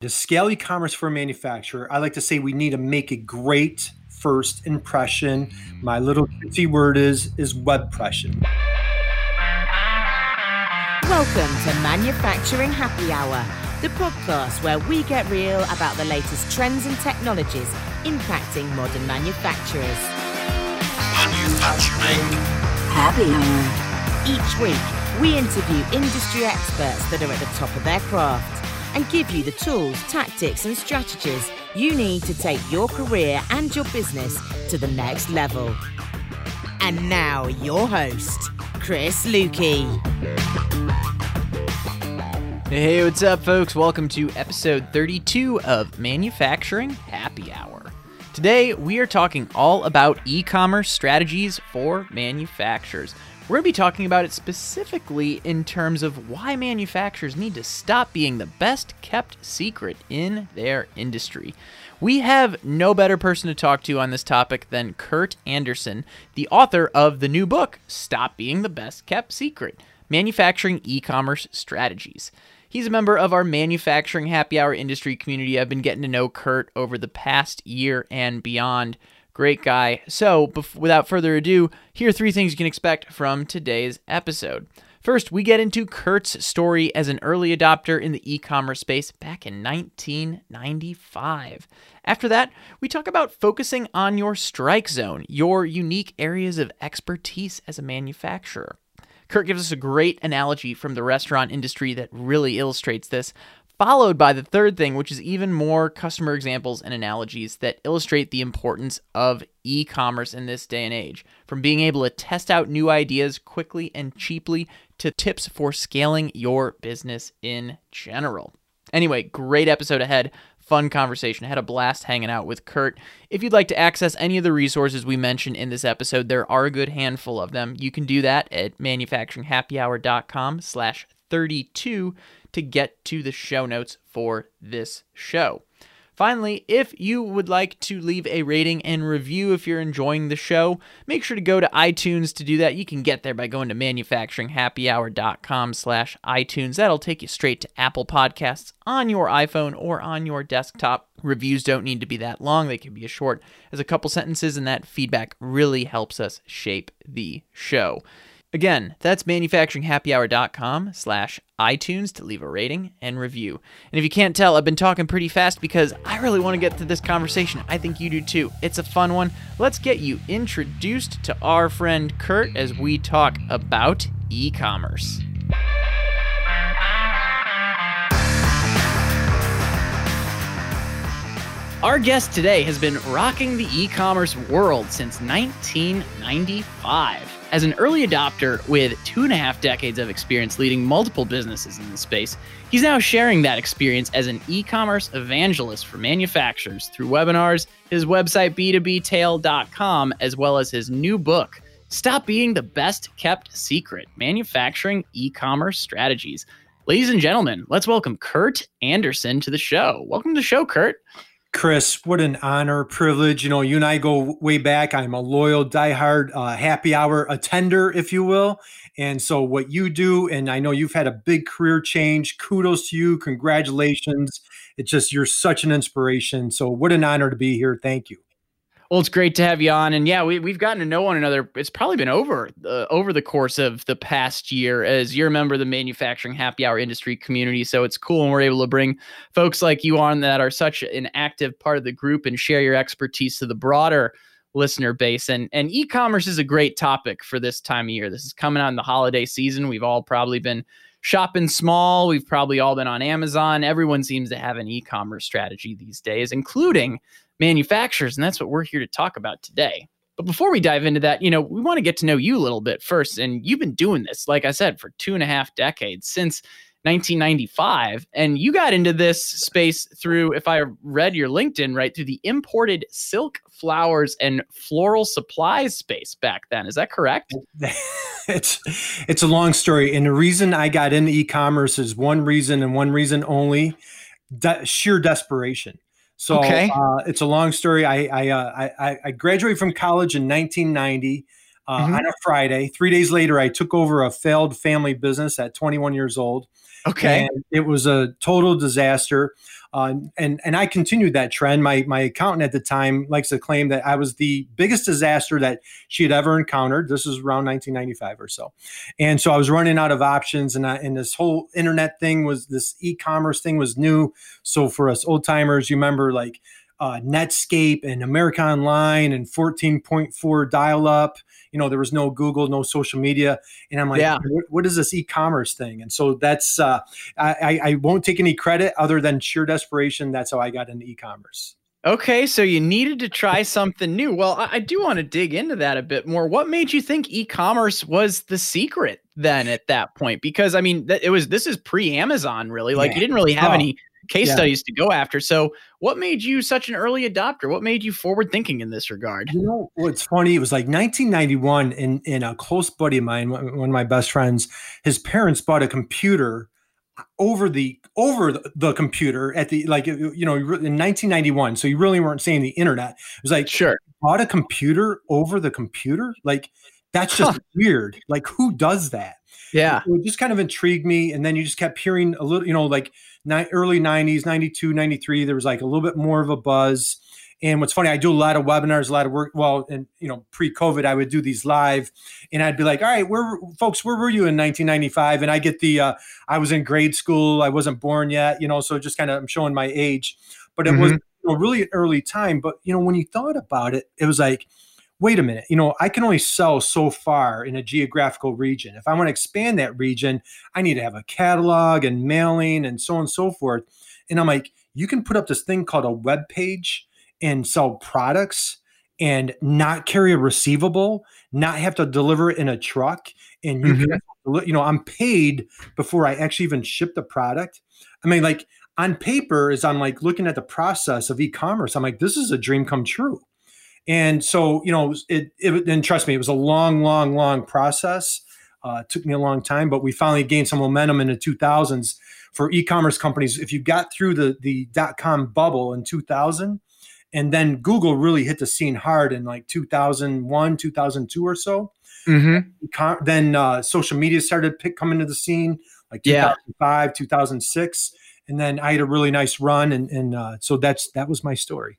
To scale e-commerce for a manufacturer, I like to say we need to make a great first impression. Mm-hmm. My little key word is is web webpression. Welcome to Manufacturing Happy Hour, the podcast where we get real about the latest trends and technologies impacting modern manufacturers. Manufacturing Happy Hour. Each week, we interview industry experts that are at the top of their craft and give you the tools, tactics, and strategies you need to take your career and your business to the next level. And now, your host, Chris Luecke. Hey, what's up, folks? Welcome to episode 32 of Manufacturing Happy Hour. Today, we are talking all about e commerce strategies for manufacturers. We're going to be talking about it specifically in terms of why manufacturers need to stop being the best kept secret in their industry. We have no better person to talk to on this topic than Kurt Anderson, the author of the new book, Stop Being the Best Kept Secret Manufacturing E Commerce Strategies. He's a member of our manufacturing happy hour industry community. I've been getting to know Kurt over the past year and beyond. Great guy. So, bef- without further ado, here are three things you can expect from today's episode. First, we get into Kurt's story as an early adopter in the e commerce space back in 1995. After that, we talk about focusing on your strike zone, your unique areas of expertise as a manufacturer. Kurt gives us a great analogy from the restaurant industry that really illustrates this followed by the third thing, which is even more customer examples and analogies that illustrate the importance of e commerce in this day and age. From being able to test out new ideas quickly and cheaply to tips for scaling your business in general. Anyway, great episode ahead. Fun conversation. I had a blast hanging out with Kurt. If you'd like to access any of the resources we mentioned in this episode, there are a good handful of them. You can do that at manufacturinghappyhour.com slash 32 to get to the show notes for this show. Finally, if you would like to leave a rating and review if you're enjoying the show, make sure to go to iTunes to do that. You can get there by going to manufacturinghappyhour.com slash iTunes. That'll take you straight to Apple Podcasts on your iPhone or on your desktop. Reviews don't need to be that long. They can be as short as a couple sentences, and that feedback really helps us shape the show. Again, that's manufacturinghappyhour.com slash iTunes to leave a rating and review. And if you can't tell, I've been talking pretty fast because I really want to get to this conversation. I think you do too. It's a fun one. Let's get you introduced to our friend Kurt as we talk about e-commerce. Our guest today has been rocking the e commerce world since 1995. As an early adopter with two and a half decades of experience leading multiple businesses in the space, he's now sharing that experience as an e commerce evangelist for manufacturers through webinars, his website b2btail.com, as well as his new book, Stop Being the Best Kept Secret Manufacturing E Commerce Strategies. Ladies and gentlemen, let's welcome Kurt Anderson to the show. Welcome to the show, Kurt. Chris, what an honor, privilege. You know, you and I go way back. I'm a loyal, diehard uh, happy hour attender, if you will. And so, what you do, and I know you've had a big career change. Kudos to you. Congratulations. It's just, you're such an inspiration. So, what an honor to be here. Thank you. Well, it's great to have you on, and yeah, we we've gotten to know one another. It's probably been over uh, over the course of the past year, as you're a member of the manufacturing happy hour industry community. So it's cool, and we're able to bring folks like you on that are such an active part of the group and share your expertise to the broader listener base. And and e-commerce is a great topic for this time of year. This is coming on the holiday season. We've all probably been shopping small. We've probably all been on Amazon. Everyone seems to have an e-commerce strategy these days, including manufacturers. And that's what we're here to talk about today. But before we dive into that, you know, we want to get to know you a little bit first. And you've been doing this, like I said, for two and a half decades since 1995. And you got into this space through, if I read your LinkedIn right, through the imported silk flowers and floral supplies space back then. Is that correct? it's it's a long story. And the reason I got into e-commerce is one reason and one reason only: de- sheer desperation. So Okay. uh, it's a long story. I I, uh, I I- I graduated from college in 1990. uh, mm-hmm. on a Friday. Three days later, I took over a failed family business at 21 years old. Okay. And it was a total disaster. Uh, and and I continued that trend. My my accountant at the time likes to claim that I was the biggest disaster that she had ever encountered. This was around 1995 or so, and so I was running out of options, and I, and this whole internet thing was this e-commerce thing was new. So for us old timers, you remember like uh, Netscape and America Online and 14.4 dial up. You know, there was no Google, no social media. And I'm like, yeah. what, what is this e commerce thing? And so that's, uh, I, I won't take any credit other than sheer desperation. That's how I got into e commerce. Okay, so you needed to try something new. Well, I, I do want to dig into that a bit more. What made you think e-commerce was the secret then at that point? Because I mean, th- it was this is pre-Amazon, really. Like yeah. you didn't really have oh. any case yeah. studies to go after. So, what made you such an early adopter? What made you forward thinking in this regard? You know, what's funny? It was like 1991, and in a close buddy of mine, one of my best friends, his parents bought a computer uh, over the over the, computer at the like you know in 1991 so you really weren't seeing the internet it was like sure bought a computer over the computer like that's just huh. weird like who does that yeah it just kind of intrigued me and then you just kept hearing a little you know like ni- early 90s 92 93 there was like a little bit more of a buzz and what's funny, I do a lot of webinars, a lot of work. Well, and you know, pre-COVID, I would do these live, and I'd be like, "All right, where, folks, where were you in 1995?" And I get the, uh, I was in grade school, I wasn't born yet, you know, so just kind of I'm showing my age, but it mm-hmm. was you know, really an early time. But you know, when you thought about it, it was like, wait a minute, you know, I can only sell so far in a geographical region. If I want to expand that region, I need to have a catalog and mailing and so on and so forth. And I'm like, you can put up this thing called a web page and sell products and not carry a receivable, not have to deliver it in a truck, and you mm-hmm. can, you know, I'm paid before I actually even ship the product. I mean, like on paper, as I'm like looking at the process of e-commerce, I'm like, this is a dream come true. And so, you know, it, it and trust me, it was a long, long, long process. Uh, it took me a long time, but we finally gained some momentum in the 2000s for e-commerce companies. If you got through the the dot com bubble in 2000, and then Google really hit the scene hard in like 2001, 2002 or so. Mm-hmm. Then uh, social media started pick, coming to the scene like 2005, yeah. 2006, and then I had a really nice run, and and uh, so that's that was my story.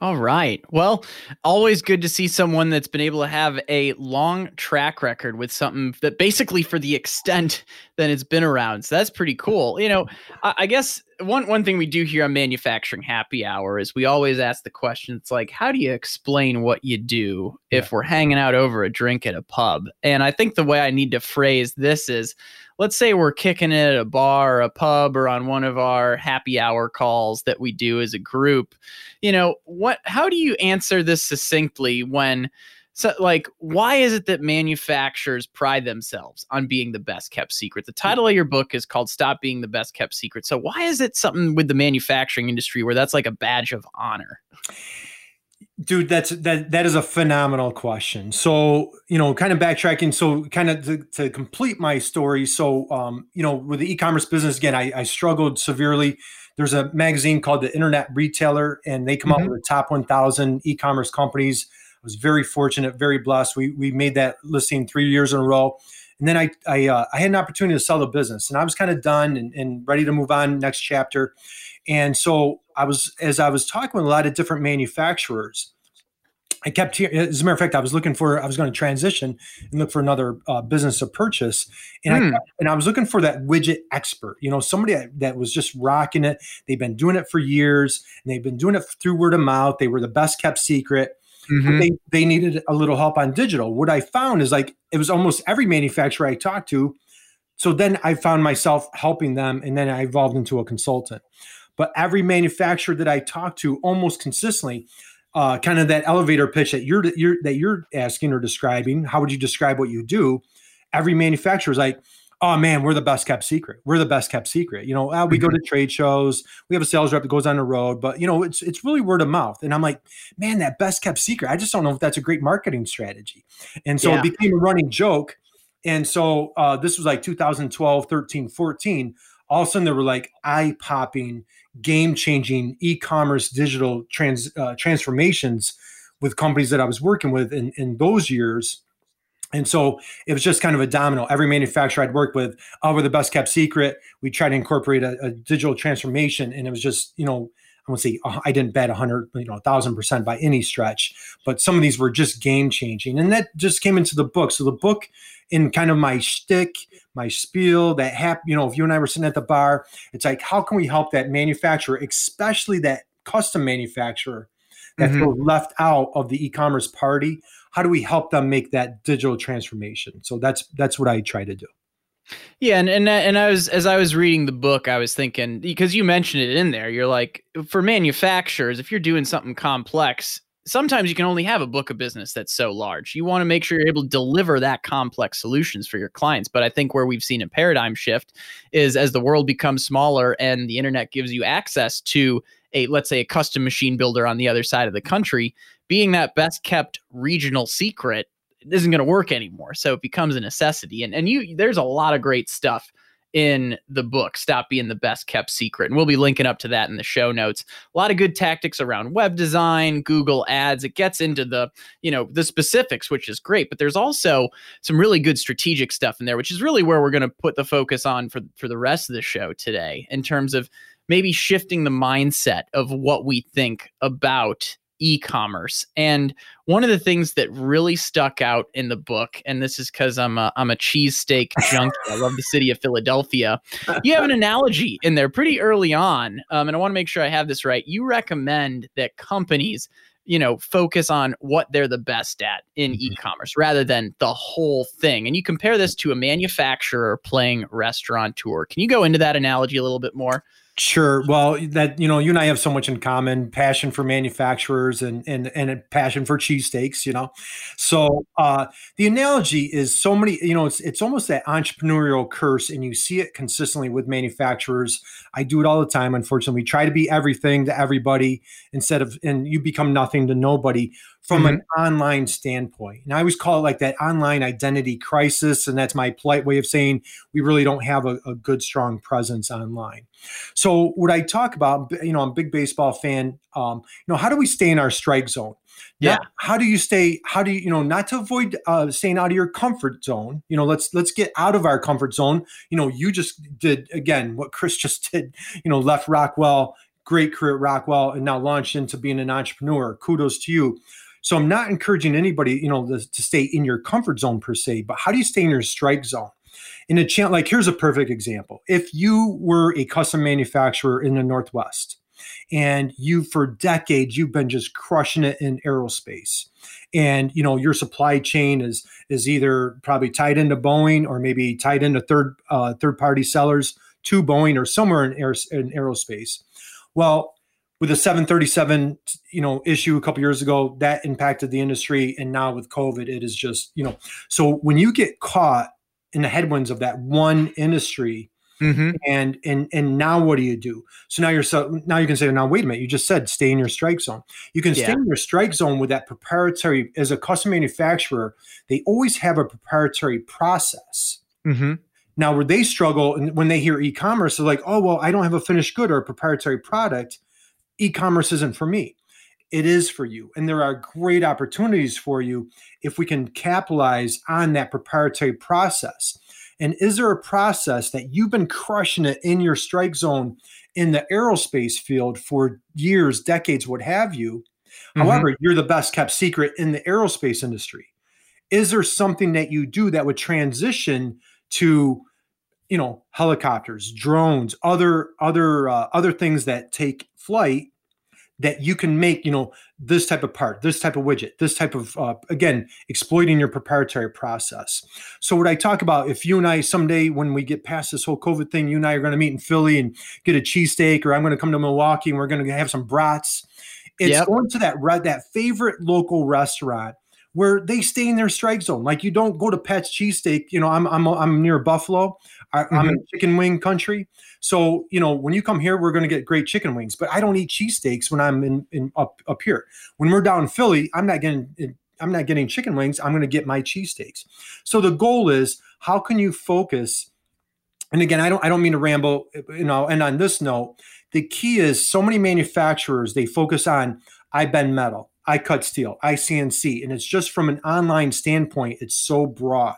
All right. Well, always good to see someone that's been able to have a long track record with something that basically for the extent that it's been around. So that's pretty cool. You know, I, I guess one one thing we do here on manufacturing happy hour is we always ask the question it's like how do you explain what you do if we're hanging out over a drink at a pub? And i think the way i need to phrase this is let's say we're kicking it at a bar or a pub or on one of our happy hour calls that we do as a group. You know what how do you answer this succinctly when so, like, why is it that manufacturers pride themselves on being the best kept secret? The title of your book is called Stop Being the Best Kept Secret. So, why is it something with the manufacturing industry where that's like a badge of honor? Dude, that's that that is a phenomenal question. So, you know, kind of backtracking. So, kind of to, to complete my story. So, um, you know, with the e-commerce business again, I, I struggled severely. There's a magazine called the Internet Retailer, and they come mm-hmm. out with the top 1,000 e-commerce companies was very fortunate, very blessed. We we made that listing three years in a row, and then I I, uh, I had an opportunity to sell the business, and I was kind of done and, and ready to move on next chapter. And so I was as I was talking with a lot of different manufacturers. I kept hearing, as a matter of fact, I was looking for, I was going to transition and look for another uh, business to purchase. And, mm. I, hmm. and I was looking for that widget expert, you know, somebody that, that was just rocking it. They've been doing it for years and they've been doing it through word of mouth. They were the best kept secret. Mm-hmm. They they needed a little help on digital. What I found is like it was almost every manufacturer I talked to. So then I found myself helping them, and then I evolved into a consultant. But every manufacturer that I talked to, almost consistently, uh, kind of that elevator pitch that you're, you're that you're asking or describing. How would you describe what you do? Every manufacturer is like, oh man, we're the best kept secret. We're the best kept secret. You know, uh, we mm-hmm. go to trade shows. We have a sales rep that goes on the road, but you know, it's it's really word of mouth. And I'm like, man, that best kept secret. I just don't know if that's a great marketing strategy. And so yeah. it became a running joke. And so uh, this was like 2012, 13, 14. All of a sudden, there were like eye popping, game changing e commerce digital trans uh, transformations with companies that I was working with in, in those years And so it was just kind of a domino. Every manufacturer I'd worked with, oh, we're the best kept secret. We try to incorporate a, a digital transformation. And it was just, you know, I won't say uh, I didn't bet 100, you know, 1,000% by any stretch, but some of these were just game changing. And that just came into the book. So the book, in kind of my shtick, my spiel, that hap, you know, if you and I were sitting at the bar, it's like, how can we help that manufacturer, especially that custom manufacturer that mm-hmm. left out of the e-commerce party? How do we help them make that digital transformation? So that's that's what I try to do. Yeah, and and and I was as I was reading the book, I was thinking because you mentioned it in there, you're like for manufacturers, if you're doing something complex, sometimes you can only have a book of business that's so large. You want to make sure you're able to deliver that complex solutions for your clients. But I think where we've seen a paradigm shift is as the world becomes smaller and the internet gives you access to a let's say a custom machine builder on the other side of the country, being that best kept regional secret isn't going to work anymore. So it becomes a necessity. And and you there's a lot of great stuff in the book, Stop Being the Best Kept Secret. And we'll be linking up to that in the show notes. A lot of good tactics around web design, Google ads. It gets into the, you know, the specifics, which is great, but there's also some really good strategic stuff in there, which is really where we're going to put the focus on for for the rest of the show today in terms of maybe shifting the mindset of what we think about e-commerce. And one of the things that really stuck out in the book, and this is because I'm a I'm a cheesesteak junkie. I love the city of Philadelphia. You have an analogy in there pretty early on, um, and I want to make sure I have this right. You recommend that companies you know focus on what they're the best at in mm-hmm. e-commerce rather than the whole thing and you compare this to a manufacturer playing restaurateur can you go into that analogy a little bit more Sure. Well, that you know, you and I have so much in common: passion for manufacturers and and and a passion for cheesesteaks. You know, so uh, the analogy is so many. You know, it's it's almost that entrepreneurial curse, and you see it consistently with manufacturers. I do it all the time. Unfortunately, we try to be everything to everybody instead of, and you become nothing to nobody from mm-hmm. an online standpoint. And I always call it like that online identity crisis. And that's my polite way of saying we really don't have a, a good, strong presence online. So, what I talk about, you know, I'm a big baseball fan. Um, you know, how do we stay in our strike zone? Yeah. Now, how do you stay? How do you, you know, not to avoid uh, staying out of your comfort zone? You know, let's let's get out of our comfort zone. You know, you just did again what Chris just did. You know, left Rockwell, great career at Rockwell, and now launched into being an entrepreneur. Kudos to you. So I'm not encouraging anybody, you know, to, to stay in your comfort zone per se, but how do you stay in your strike zone? In a channel, like here's a perfect example. If you were a custom manufacturer in the Northwest, and you for decades you've been just crushing it in aerospace and you know your supply chain is is either probably tied into boeing or maybe tied into third uh, third party sellers to boeing or somewhere in, in aerospace well with the 737 you know issue a couple years ago that impacted the industry and now with covid it is just you know so when you get caught in the headwinds of that one industry mm-hmm. and and and now what do you do so now you're so now you can say now wait a minute you just said stay in your strike zone you can yeah. stay in your strike zone with that proprietary as a custom manufacturer they always have a proprietary process mm-hmm. now where they struggle and when they hear e-commerce they're like oh well i don't have a finished good or a proprietary product e-commerce isn't for me. It is for you and there are great opportunities for you if we can capitalize on that proprietary process. And is there a process that you've been crushing it in your strike zone in the aerospace field for years decades what have you? Mm-hmm. however you're the best kept secret in the aerospace industry. Is there something that you do that would transition to you know helicopters drones other other uh, other things that take flight that you can make you know this type of part this type of widget this type of uh, again exploiting your proprietary process so what i talk about if you and i someday when we get past this whole covid thing you and i are going to meet in philly and get a cheesesteak or i'm going to come to milwaukee and we're going to have some brats it's yep. going to that that favorite local restaurant where they stay in their strike zone. Like you don't go to Pat's Cheesesteak. You know, I'm I'm I'm near Buffalo. I, am mm-hmm. in chicken wing country. So you know, when you come here, we're going to get great chicken wings. But I don't eat cheesesteaks when I'm in, in up up here. When we're down in Philly, I'm not getting I'm not getting chicken wings. I'm going to get my cheesesteaks. So the goal is how can you focus? And again, I don't I don't mean to ramble. You know, and on this note, the key is so many manufacturers they focus on I bend metal. I cut steel, ICNC, and it's just from an online standpoint, it's so broad.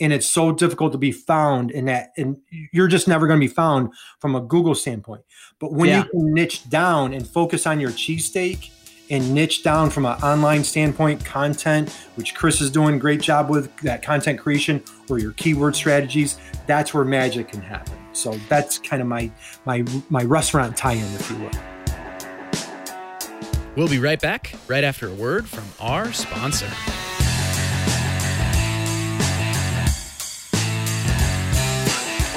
And it's so difficult to be found in that and you're just never going to be found from a google standpoint. But when yeah. you can niche down and focus on your cheesesteak and niche down from an online standpoint content which chris is doing a great job with that content creation or your keyword strategies that's where magic can happen. So that's kind of my my my restaurant tie-in if you will we'll be right back right after a word from our sponsor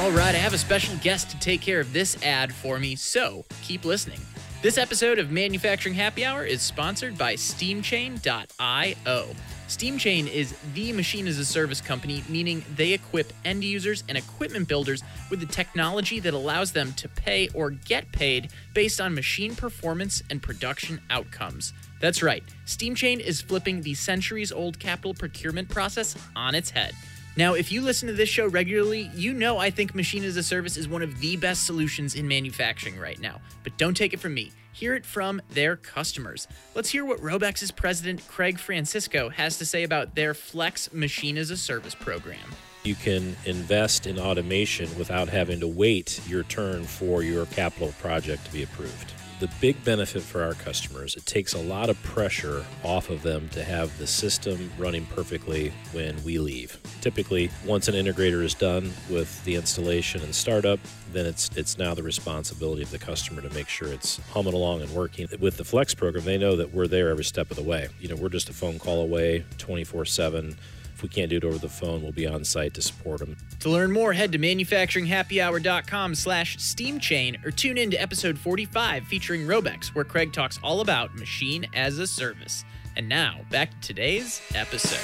All right, I have a special guest to take care of this ad for me, so keep listening. This episode of Manufacturing Happy Hour is sponsored by SteamChain.io. SteamChain is the machine as a service company, meaning they equip end users and equipment builders with the technology that allows them to pay or get paid based on machine performance and production outcomes. That's right, SteamChain is flipping the centuries old capital procurement process on its head. Now, if you listen to this show regularly, you know I think Machine as a Service is one of the best solutions in manufacturing right now. But don't take it from me. Hear it from their customers. Let's hear what Robex's president, Craig Francisco, has to say about their Flex Machine as a Service program. You can invest in automation without having to wait your turn for your capital project to be approved the big benefit for our customers, it takes a lot of pressure off of them to have the system running perfectly when we leave. Typically, once an integrator is done with the installation and startup, then it's it's now the responsibility of the customer to make sure it's humming along and working. With the Flex program, they know that we're there every step of the way. You know, we're just a phone call away, 24/7 if we can't do it over the phone, we'll be on site to support them. To learn more, head to manufacturinghappyhour.com slash steamchain or tune in to episode 45 featuring Robex, where Craig talks all about machine as a service. And now, back to today's episode.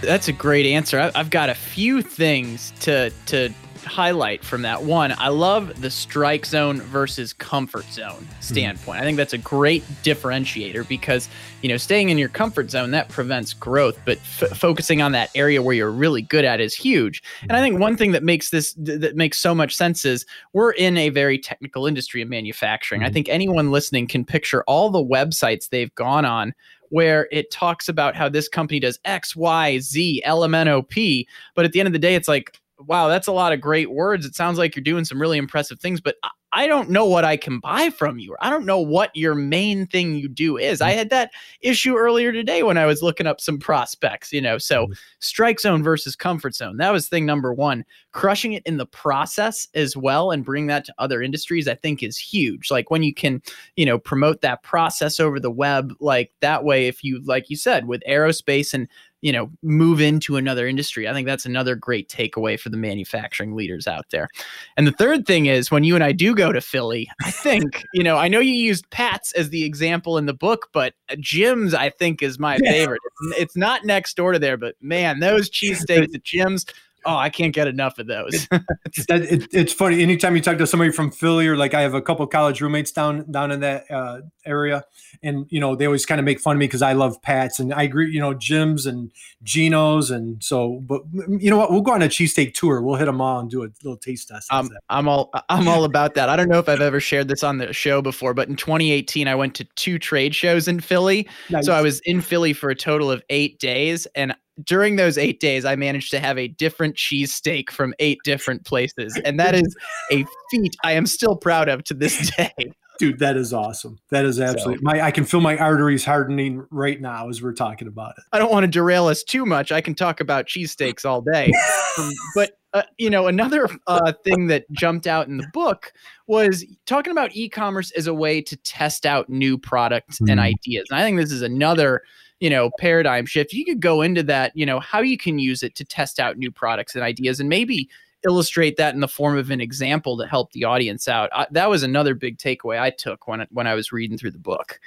That's a great answer. I've got a few things to to highlight from that one, I love the strike zone versus comfort zone mm-hmm. standpoint. Mm-hmm. I think that's a great differentiator because, you know, staying in your comfort zone that prevents growth, but f- focusing on that area where you're really good at is huge. And I think one thing that makes this that makes so much sense is we're in a very technical industry of manufacturing. Mm-hmm. I think anyone listening can picture all the websites they've gone on where it talks about how this company does X, Y, Z, LMNOP. But at the end of the day, it's like, wow, that's a lot of great words. It sounds like you're doing some really impressive things, but I don't know what I can buy from you. I don't know what your main thing you do is. I mm. had that issue earlier today when I was looking up some prospects, you know. So, mm. strike zone versus comfort zone. That was thing number 1. Crushing it in the process as well and bring that to other industries I think is huge. Like when you can, you know, promote that process over the web like that way if you like you said with aerospace and you know move into another industry. I think that's another great takeaway for the manufacturing leaders out there. And the third thing is when you and i do go to philly i think you know i know you used pat's as the example in the book but uh, jim's i think is my favorite. It's, it's not next door to there but man those cheesesteaks at jim's oh, I can't get enough of those. it, it's funny. Anytime you talk to somebody from Philly, or like I have a couple college roommates down down in that uh, area, and you know they always kind of make fun of me because I love Pats, and I agree. You know, Jim's and Geno's, and so. But you know what? We'll go on a cheesesteak tour. We'll hit them all and do a little taste test. Um, I'm all I'm all about that. I don't know if I've ever shared this on the show before, but in 2018, I went to two trade shows in Philly. Nice. So I was in Philly for a total of eight days, and during those eight days, I managed to have a different cheesesteak from eight different places. And that is a feat I am still proud of to this day. Dude, that is awesome. That is absolutely so, my I can feel my arteries hardening right now as we're talking about it. I don't want to derail us too much. I can talk about cheesesteaks all day. um, but uh, you know, another uh, thing that jumped out in the book was talking about e-commerce as a way to test out new products mm. and hmm. ideas. And I think this is another you know paradigm shift you could go into that you know how you can use it to test out new products and ideas and maybe illustrate that in the form of an example to help the audience out I, that was another big takeaway i took when when i was reading through the book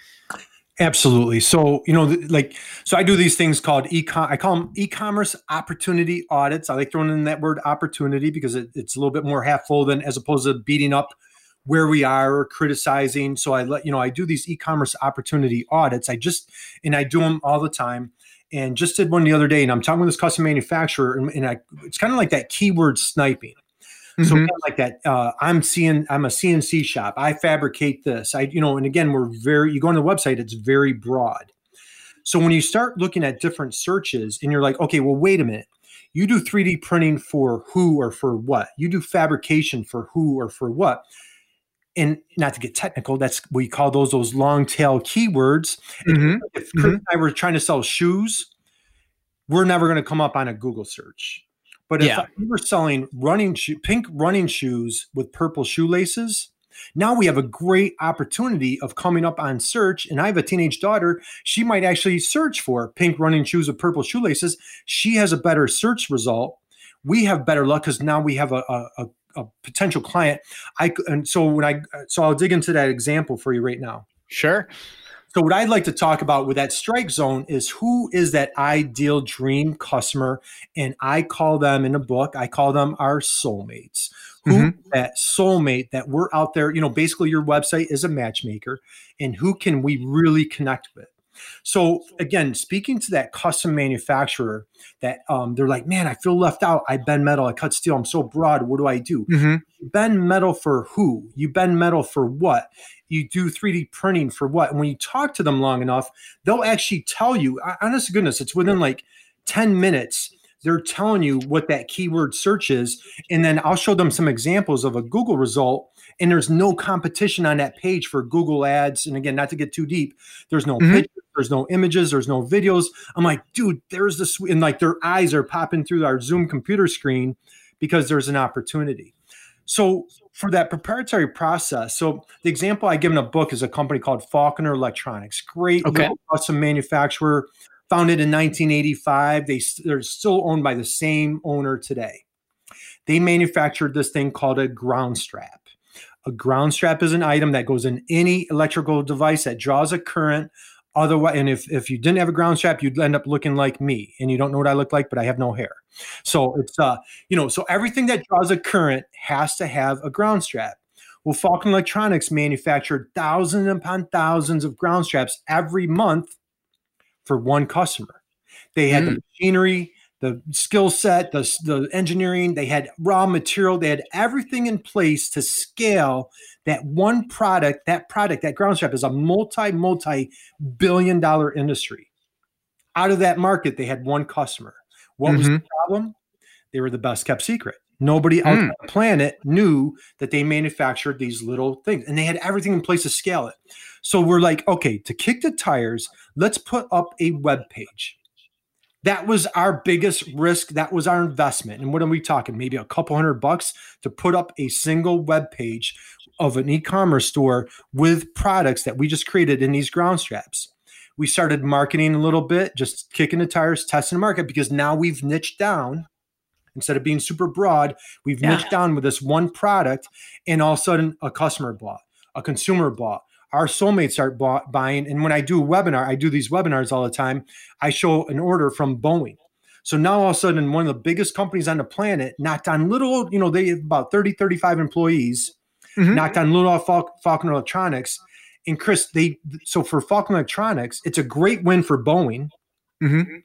Absolutely. So, you know, like, so I do these things called e I call them e-commerce opportunity audits. I like throwing in that word opportunity because it, it's a little bit more half full than as opposed to beating up where we are or criticizing. So I let you know I do these e-commerce opportunity audits. I just and I do them all the time. And just did one the other day, and I'm talking with this custom manufacturer, and, and I, it's kind of like that keyword sniping. Mm-hmm. So like that, uh, I'm seeing I'm a CNC shop. I fabricate this. I you know, and again, we're very. You go on the website, it's very broad. So when you start looking at different searches, and you're like, okay, well, wait a minute. You do 3D printing for who or for what? You do fabrication for who or for what? And not to get technical, that's we call those those long tail keywords. Mm-hmm. If Chris mm-hmm. and I were trying to sell shoes, we're never going to come up on a Google search. But if yeah. we were selling running shoe, pink running shoes with purple shoelaces, now we have a great opportunity of coming up on search. And I have a teenage daughter. She might actually search for pink running shoes with purple shoelaces. She has a better search result. We have better luck because now we have a, a, a a potential client i and so when i so i'll dig into that example for you right now. Sure. So what i'd like to talk about with that strike zone is who is that ideal dream customer and i call them in the book i call them our soulmates. Who mm-hmm. that soulmate that we're out there you know basically your website is a matchmaker and who can we really connect with so again, speaking to that custom manufacturer, that um, they're like, man, I feel left out. I bend metal, I cut steel. I'm so broad. What do I do? Mm-hmm. Bend metal for who? You bend metal for what? You do 3D printing for what? And when you talk to them long enough, they'll actually tell you. Honest to goodness, it's within like 10 minutes they're telling you what that keyword search is and then i'll show them some examples of a google result and there's no competition on that page for Google ads. And again, not to get too deep, there's no mm-hmm. There's no images, there's no videos. I'm like, dude, there's this, and like their eyes are popping through our Zoom computer screen because there's an opportunity. So for that preparatory process, so the example I give in a book is a company called Falconer Electronics, great okay. custom manufacturer, founded in 1985. They they're still owned by the same owner today. They manufactured this thing called a ground strap. A ground strap is an item that goes in any electrical device that draws a current. Otherwise, and if, if you didn't have a ground strap, you'd end up looking like me. And you don't know what I look like, but I have no hair. So it's uh, you know, so everything that draws a current has to have a ground strap. Well, Falcon Electronics manufactured thousands upon thousands of ground straps every month for one customer. They had mm. the machinery, the skill set, the, the engineering, they had raw material, they had everything in place to scale that one product, that product, that ground strap is a multi, multi billion dollar industry. Out of that market, they had one customer. What mm-hmm. was the problem? They were the best kept secret. Nobody mm. on the planet knew that they manufactured these little things and they had everything in place to scale it. So we're like, okay, to kick the tires, let's put up a web page that was our biggest risk. That was our investment. And what are we talking? Maybe a couple hundred bucks to put up a single web page of an e-commerce store with products that we just created in these ground straps. We started marketing a little bit, just kicking the tires, testing the market because now we've niched down. Instead of being super broad, we've yeah. niched down with this one product, and all of a sudden a customer bought, a consumer bought, our soulmates start bought, buying. And when I do a webinar, I do these webinars all the time. I show an order from Boeing. So now all of a sudden, one of the biggest companies on the planet knocked on little, you know, they have about 30, 35 employees, mm-hmm. knocked on little Fal- Falcon Electronics. And Chris, they so for Falcon Electronics, it's a great win for Boeing. Mm-hmm.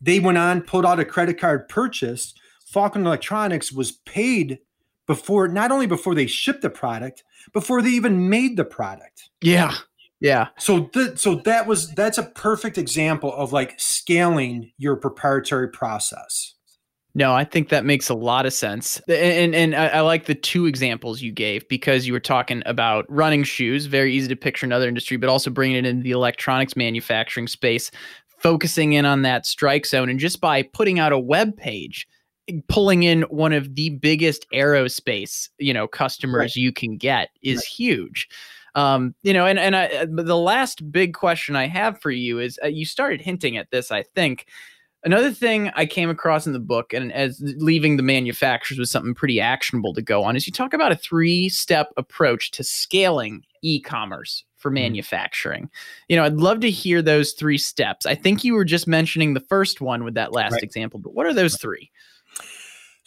They went on, pulled out a credit card purchase. Falcon Electronics was paid before, not only before they shipped the product, before they even made the product. Yeah. Yeah. So th- so that was that's a perfect example of like scaling your proprietary process. No, I think that makes a lot of sense. And and, and I, I, like the two examples you gave because you were talking about running shoes, very easy to picture another industry, but also bringing it into the electronics manufacturing space, focusing in on that strike zone. And just by putting out a web page, pulling in one of the biggest aerospace, you know, customers right. you can get is right. huge. Um, you know, and and I, uh, the last big question I have for you is uh, you started hinting at this, I think. Another thing I came across in the book, and as leaving the manufacturers was something pretty actionable to go on, is you talk about a three step approach to scaling e commerce for mm-hmm. manufacturing. You know, I'd love to hear those three steps. I think you were just mentioning the first one with that last right. example, but what are those three?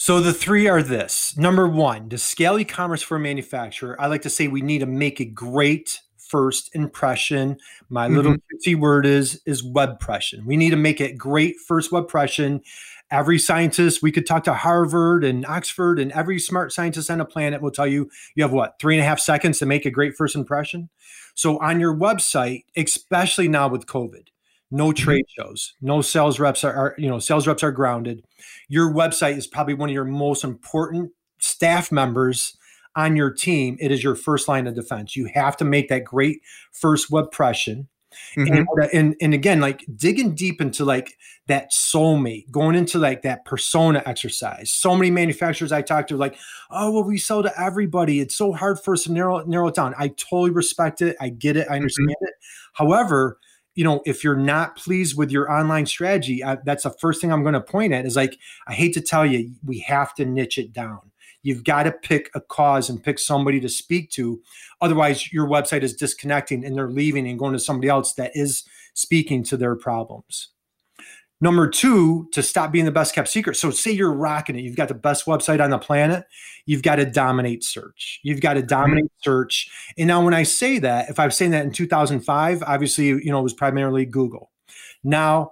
So the three are this. Number one, to scale e-commerce for a manufacturer, I like to say we need to make a great first impression. My mm-hmm. little key word is is web impression. We need to make it great first web impression. Every scientist, we could talk to Harvard and Oxford, and every smart scientist on the planet will tell you you have what, three and a half seconds to make a great first impression. So on your website, especially now with COVID, no mm-hmm. trade shows, no sales reps are, are, you know, sales reps are grounded. Your website is probably one of your most important staff members on your team. It is your first line of defense. You have to make that great first web impression Mm-hmm. And, and, and again, like digging deep into like that soulmate, going into like that persona exercise. So many manufacturers I talk to, like, oh well, we sell to everybody. It's so hard for us to narrow narrow it down. I totally respect it. I get it. I understand mm-hmm. it. However, you know, if you're not pleased with your online strategy, I, that's the first thing I'm going to point at. Is like, I hate to tell you, we have to niche it down. You've got to pick a cause and pick somebody to speak to. Otherwise, your website is disconnecting and they're leaving and going to somebody else that is speaking to their problems. Number two, to stop being the best kept secret. So, say you're rocking it, you've got the best website on the planet, you've got to dominate search. You've got to mm-hmm. dominate search. And now, when I say that, if I'm saying that in 2005, obviously, you know, it was primarily Google. Now,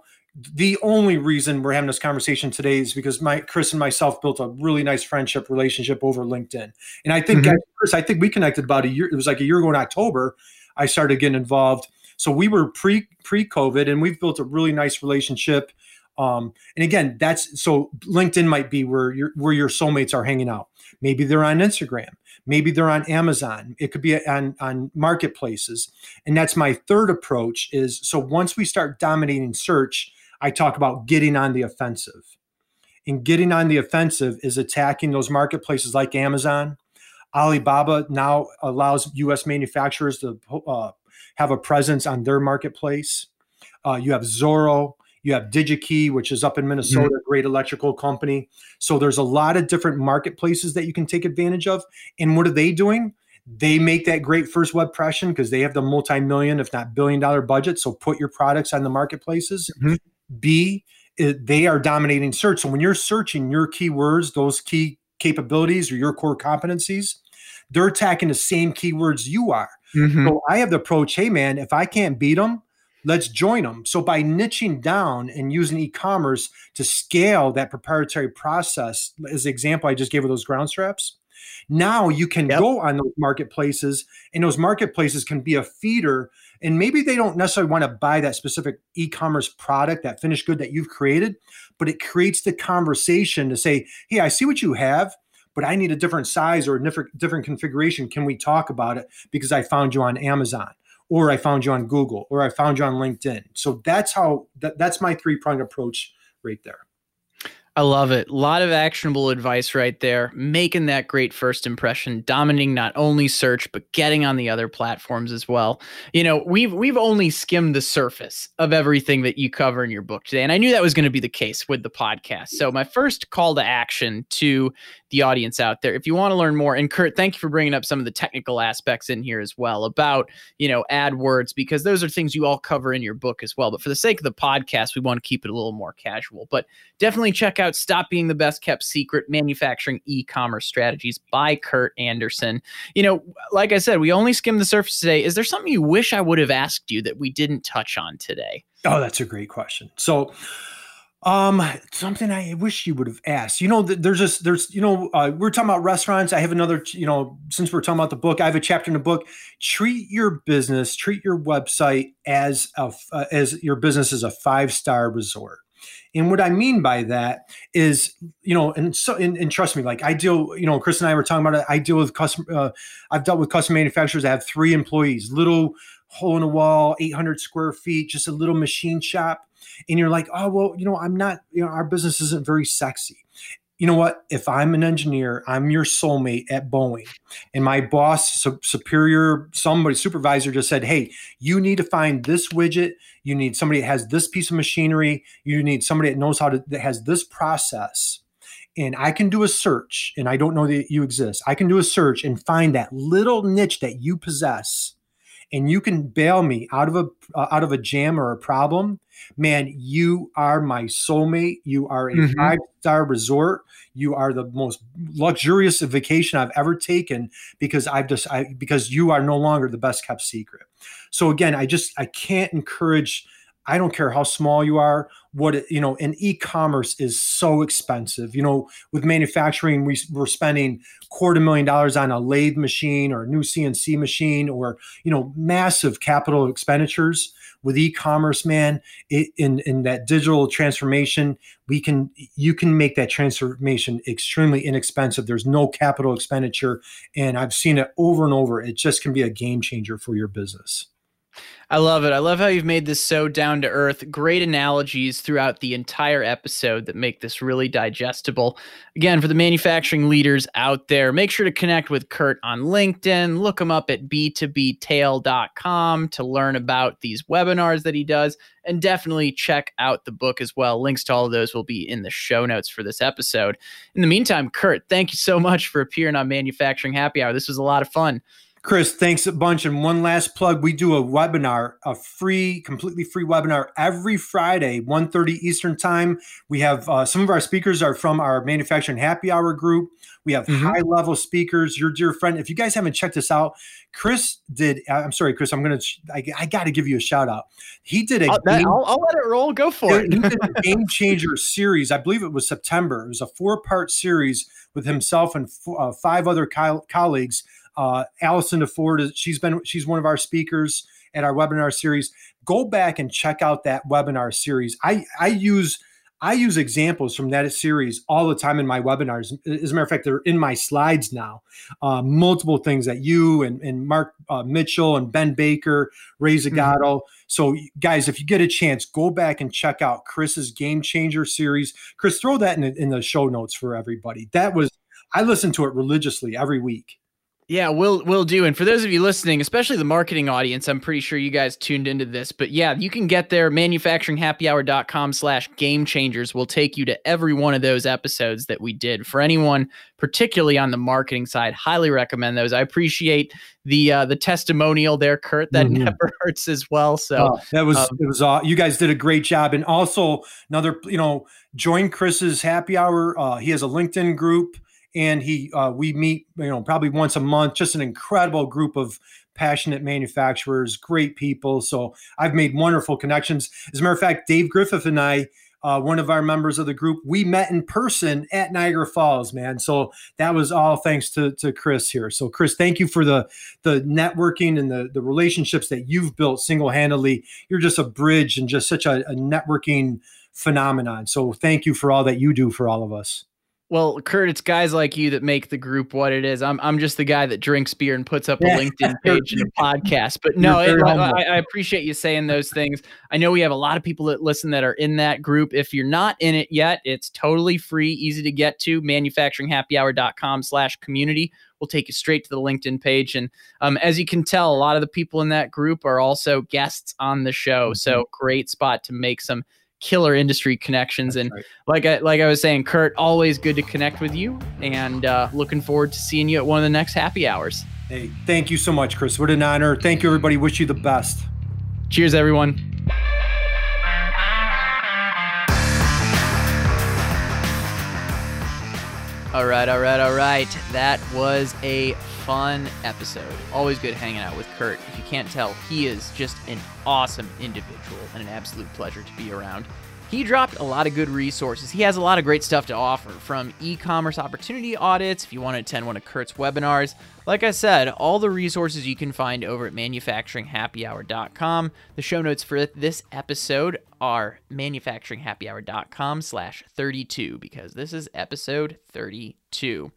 the only reason we're having this conversation today is because my Chris and myself built a really nice friendship relationship over LinkedIn. And I think mm-hmm. Chris, I think we connected about a year. It was like a year ago in October. I started getting involved. So we were pre pre COVID, and we've built a really nice relationship. Um, and again, that's so LinkedIn might be where your where your soulmates are hanging out. Maybe they're on Instagram. Maybe they're on Amazon. It could be on on marketplaces. And that's my third approach. Is so once we start dominating search I talk about getting on the offensive. And getting on the offensive is attacking those marketplaces like Amazon. Alibaba now allows US manufacturers to uh, have a presence on their marketplace. Uh, you have Zoro, you have DigiKey, which is up in Minnesota, mm-hmm. great electrical company. So there's a lot of different marketplaces that you can take advantage of. And what are they doing? They make that great first web impression because they have the multi-million, if not billion dollar budget. So put your products on the marketplaces. Mm-hmm. B, they are dominating search. So when you're searching your keywords, those key capabilities or your core competencies, they're attacking the same keywords you are. Mm-hmm. So I have the approach, hey man, if I can't beat them, let's join them. So by niching down and using e-commerce to scale that proprietary process, as the example I just gave with those ground straps, now you can yep. go on those marketplaces and those marketplaces can be a feeder and maybe they don't necessarily want to buy that specific e-commerce product that finished good that you've created but it creates the conversation to say hey i see what you have but i need a different size or a different different configuration can we talk about it because i found you on amazon or i found you on google or i found you on linkedin. So that's how that, that's my three pronged approach right there I love it. A lot of actionable advice right there. Making that great first impression, dominating not only search but getting on the other platforms as well. You know, we've we've only skimmed the surface of everything that you cover in your book today, and I knew that was going to be the case with the podcast. So my first call to action to the audience out there. If you want to learn more, and Kurt, thank you for bringing up some of the technical aspects in here as well about, you know, AdWords, because those are things you all cover in your book as well. But for the sake of the podcast, we want to keep it a little more casual. But definitely check out Stop Being the Best Kept Secret Manufacturing E Commerce Strategies by Kurt Anderson. You know, like I said, we only skimmed the surface today. Is there something you wish I would have asked you that we didn't touch on today? Oh, that's a great question. So, um, something I wish you would have asked. You know, there's just there's you know uh, we're talking about restaurants. I have another you know since we're talking about the book, I have a chapter in the book. Treat your business, treat your website as a uh, as your business is a five star resort. And what I mean by that is, you know, and so, and, and, trust me, like I deal, you know, Chris and I were talking about it. I deal with custom, uh, I've dealt with custom manufacturers that have three employees, little hole in the wall, 800 square feet, just a little machine shop and you're like, oh, well, you know, I'm not, you know, our business isn't very sexy. You know what? If I'm an engineer, I'm your soulmate at Boeing, and my boss, su- superior, somebody, supervisor just said, hey, you need to find this widget. You need somebody that has this piece of machinery. You need somebody that knows how to, that has this process and I can do a search, and I don't know that you exist. I can do a search and find that little niche that you possess and you can bail me out of a uh, out of a jam or a problem, man, you are my soulmate. You are a mm-hmm. five star resort. You are the most luxurious vacation I've ever taken because I've just I because you are no longer the best kept secret. So again, I just I can't encourage I don't care how small you are, what you know, and e-commerce is so expensive. You know, with manufacturing, we, we're spending quarter million dollars on a lathe machine or a new CNC machine or you know, massive capital expenditures. With e-commerce, man, it, in in that digital transformation, we can you can make that transformation extremely inexpensive. There's no capital expenditure, and I've seen it over and over. It just can be a game changer for your business. I love it. I love how you've made this so down to earth. Great analogies throughout the entire episode that make this really digestible. Again, for the manufacturing leaders out there, make sure to connect with Kurt on LinkedIn. Look him up at b2btail.com to learn about these webinars that he does. And definitely check out the book as well. Links to all of those will be in the show notes for this episode. In the meantime, Kurt, thank you so much for appearing on Manufacturing Happy Hour. This was a lot of fun. Chris, thanks a bunch. And one last plug, we do a webinar, a free, completely free webinar every Friday, 1.30 Eastern time. We have uh, some of our speakers are from our manufacturing happy hour group. We have mm-hmm. high level speakers. Your dear friend, if you guys haven't checked this out, Chris did. Uh, I'm sorry, Chris. I'm gonna. I, I got to give you a shout out. He did a. I'll, game, I'll, I'll let it roll. Go for it. he did a game changer series. I believe it was September. It was a four part series with himself and f- uh, five other co- colleagues uh, Allison DeFord, she's been she's one of our speakers at our webinar series. Go back and check out that webinar series. I I use I use examples from that series all the time in my webinars. As a matter of fact, they're in my slides now. Uh, multiple things that you and, and Mark uh, Mitchell and Ben Baker, Ray mm-hmm. Zagato. Mm-hmm. So, guys, if you get a chance, go back and check out Chris's Game Changer series. Chris, throw that in, the, in the show notes for everybody. That was, I listen to it religiously every week. Yeah, we'll we'll do. And for those of you listening, especially the marketing audience, I'm pretty sure you guys tuned into this. But yeah, you can get there. Manufacturinghappyhour.com slash game changers will take you to every one of those episodes that we did. For anyone, particularly on the marketing side, highly recommend those. I appreciate the uh, the testimonial there, Kurt. That mm-hmm. never hurts as well. So oh, that was um, it was uh, you guys did a great job. And also another, you know, join Chris's happy hour. Uh, he has a LinkedIn group and he uh, we meet you know probably once a month just an incredible group of passionate manufacturers great people. So i've made wonderful connections. As a matter of fact dave griffith and i uh, one of our members of the group we met in person at niagara falls man. So that was all thanks to, to chris here. So chris thank you for the the networking and the, the relationships that you've built single-handedly. You're just a bridge and just such a, a networking phenomenon. So thank you for all that you do for all of us well, Kurt, it's guys like you that make the group what it is. I'm I'm just the guy that drinks beer and puts up a LinkedIn page and a podcast. But no, it, I, I, appreciate you saying those things. I know we have a lot of people that listen that are in that group. If you're not in it yet, it's totally free, easy to get to. Manufacturinghappyhour.com slash community will take you straight to the LinkedIn page. And um, as you can tell, a lot of the people in that group are also guests on the show. Mm-hmm. So great spot to make some killer industry connections. That's and right. like I like I was saying, Kurt, always good to connect with you, and uh, looking forward to seeing you at one of the next happy hours. Hey, thank you so much, Chris. What an honor. Thank you, everybody. Wish you the best. Cheers, everyone. All right, all right, all right. That was a fun episode. Always good hanging out with Kurt. If you can't tell, he is just an awesome individual and an absolute pleasure to be around. He dropped a lot of good resources. He has a lot of great stuff to offer from e commerce opportunity audits. If you want to attend one of Kurt's webinars, like I said, all the resources you can find over at manufacturinghappyhour.com. The show notes for this episode are manufacturinghappyhour.com slash 32 because this is episode 32.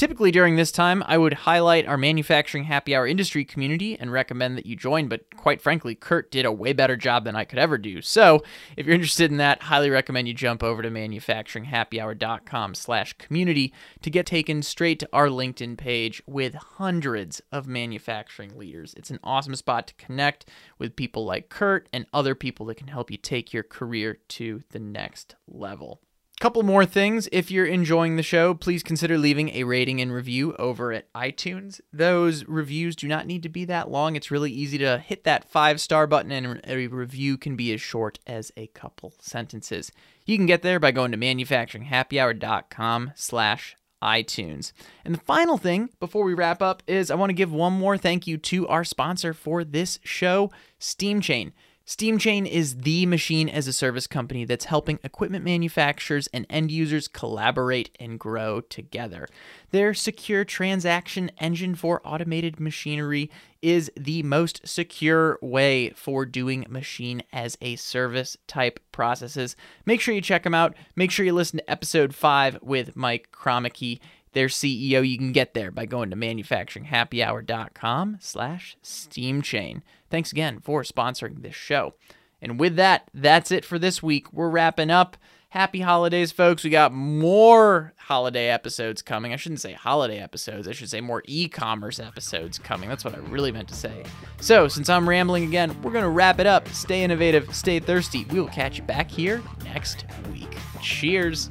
Typically, during this time, I would highlight our manufacturing happy hour industry community and recommend that you join, but quite frankly, Kurt did a way better job than I could ever do. So, if you're interested in that, highly recommend you jump over to manufacturinghappyhour.com slash community to get taken straight to our LinkedIn page with hundreds of manufacturing leaders. It's an awesome spot to connect with people like Kurt and other people that can help you take your career to the next level. Couple more things. If you're enjoying the show, please consider leaving a rating and review over at iTunes. Those reviews do not need to be that long. It's really easy to hit that five star button, and a review can be as short as a couple sentences. You can get there by going to manufacturinghappyhour.com slash iTunes. And the final thing before we wrap up is I want to give one more thank you to our sponsor for this show, SteamChain. SteamChain is the machine as a service company that's helping equipment manufacturers and end users collaborate and grow together. Their secure transaction engine for automated machinery is the most secure way for doing machine as a service type processes. Make sure you check them out. Make sure you listen to episode 5 with Mike Kromicki their CEO. You can get there by going to manufacturinghappyhour.com slash steamchain. Thanks again for sponsoring this show. And with that, that's it for this week. We're wrapping up. Happy holidays, folks. We got more holiday episodes coming. I shouldn't say holiday episodes. I should say more e commerce episodes coming. That's what I really meant to say. So, since I'm rambling again, we're going to wrap it up. Stay innovative, stay thirsty. We will catch you back here next week. Cheers.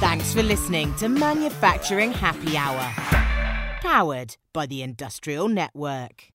Thanks for listening to Manufacturing Happy Hour, powered by the Industrial Network.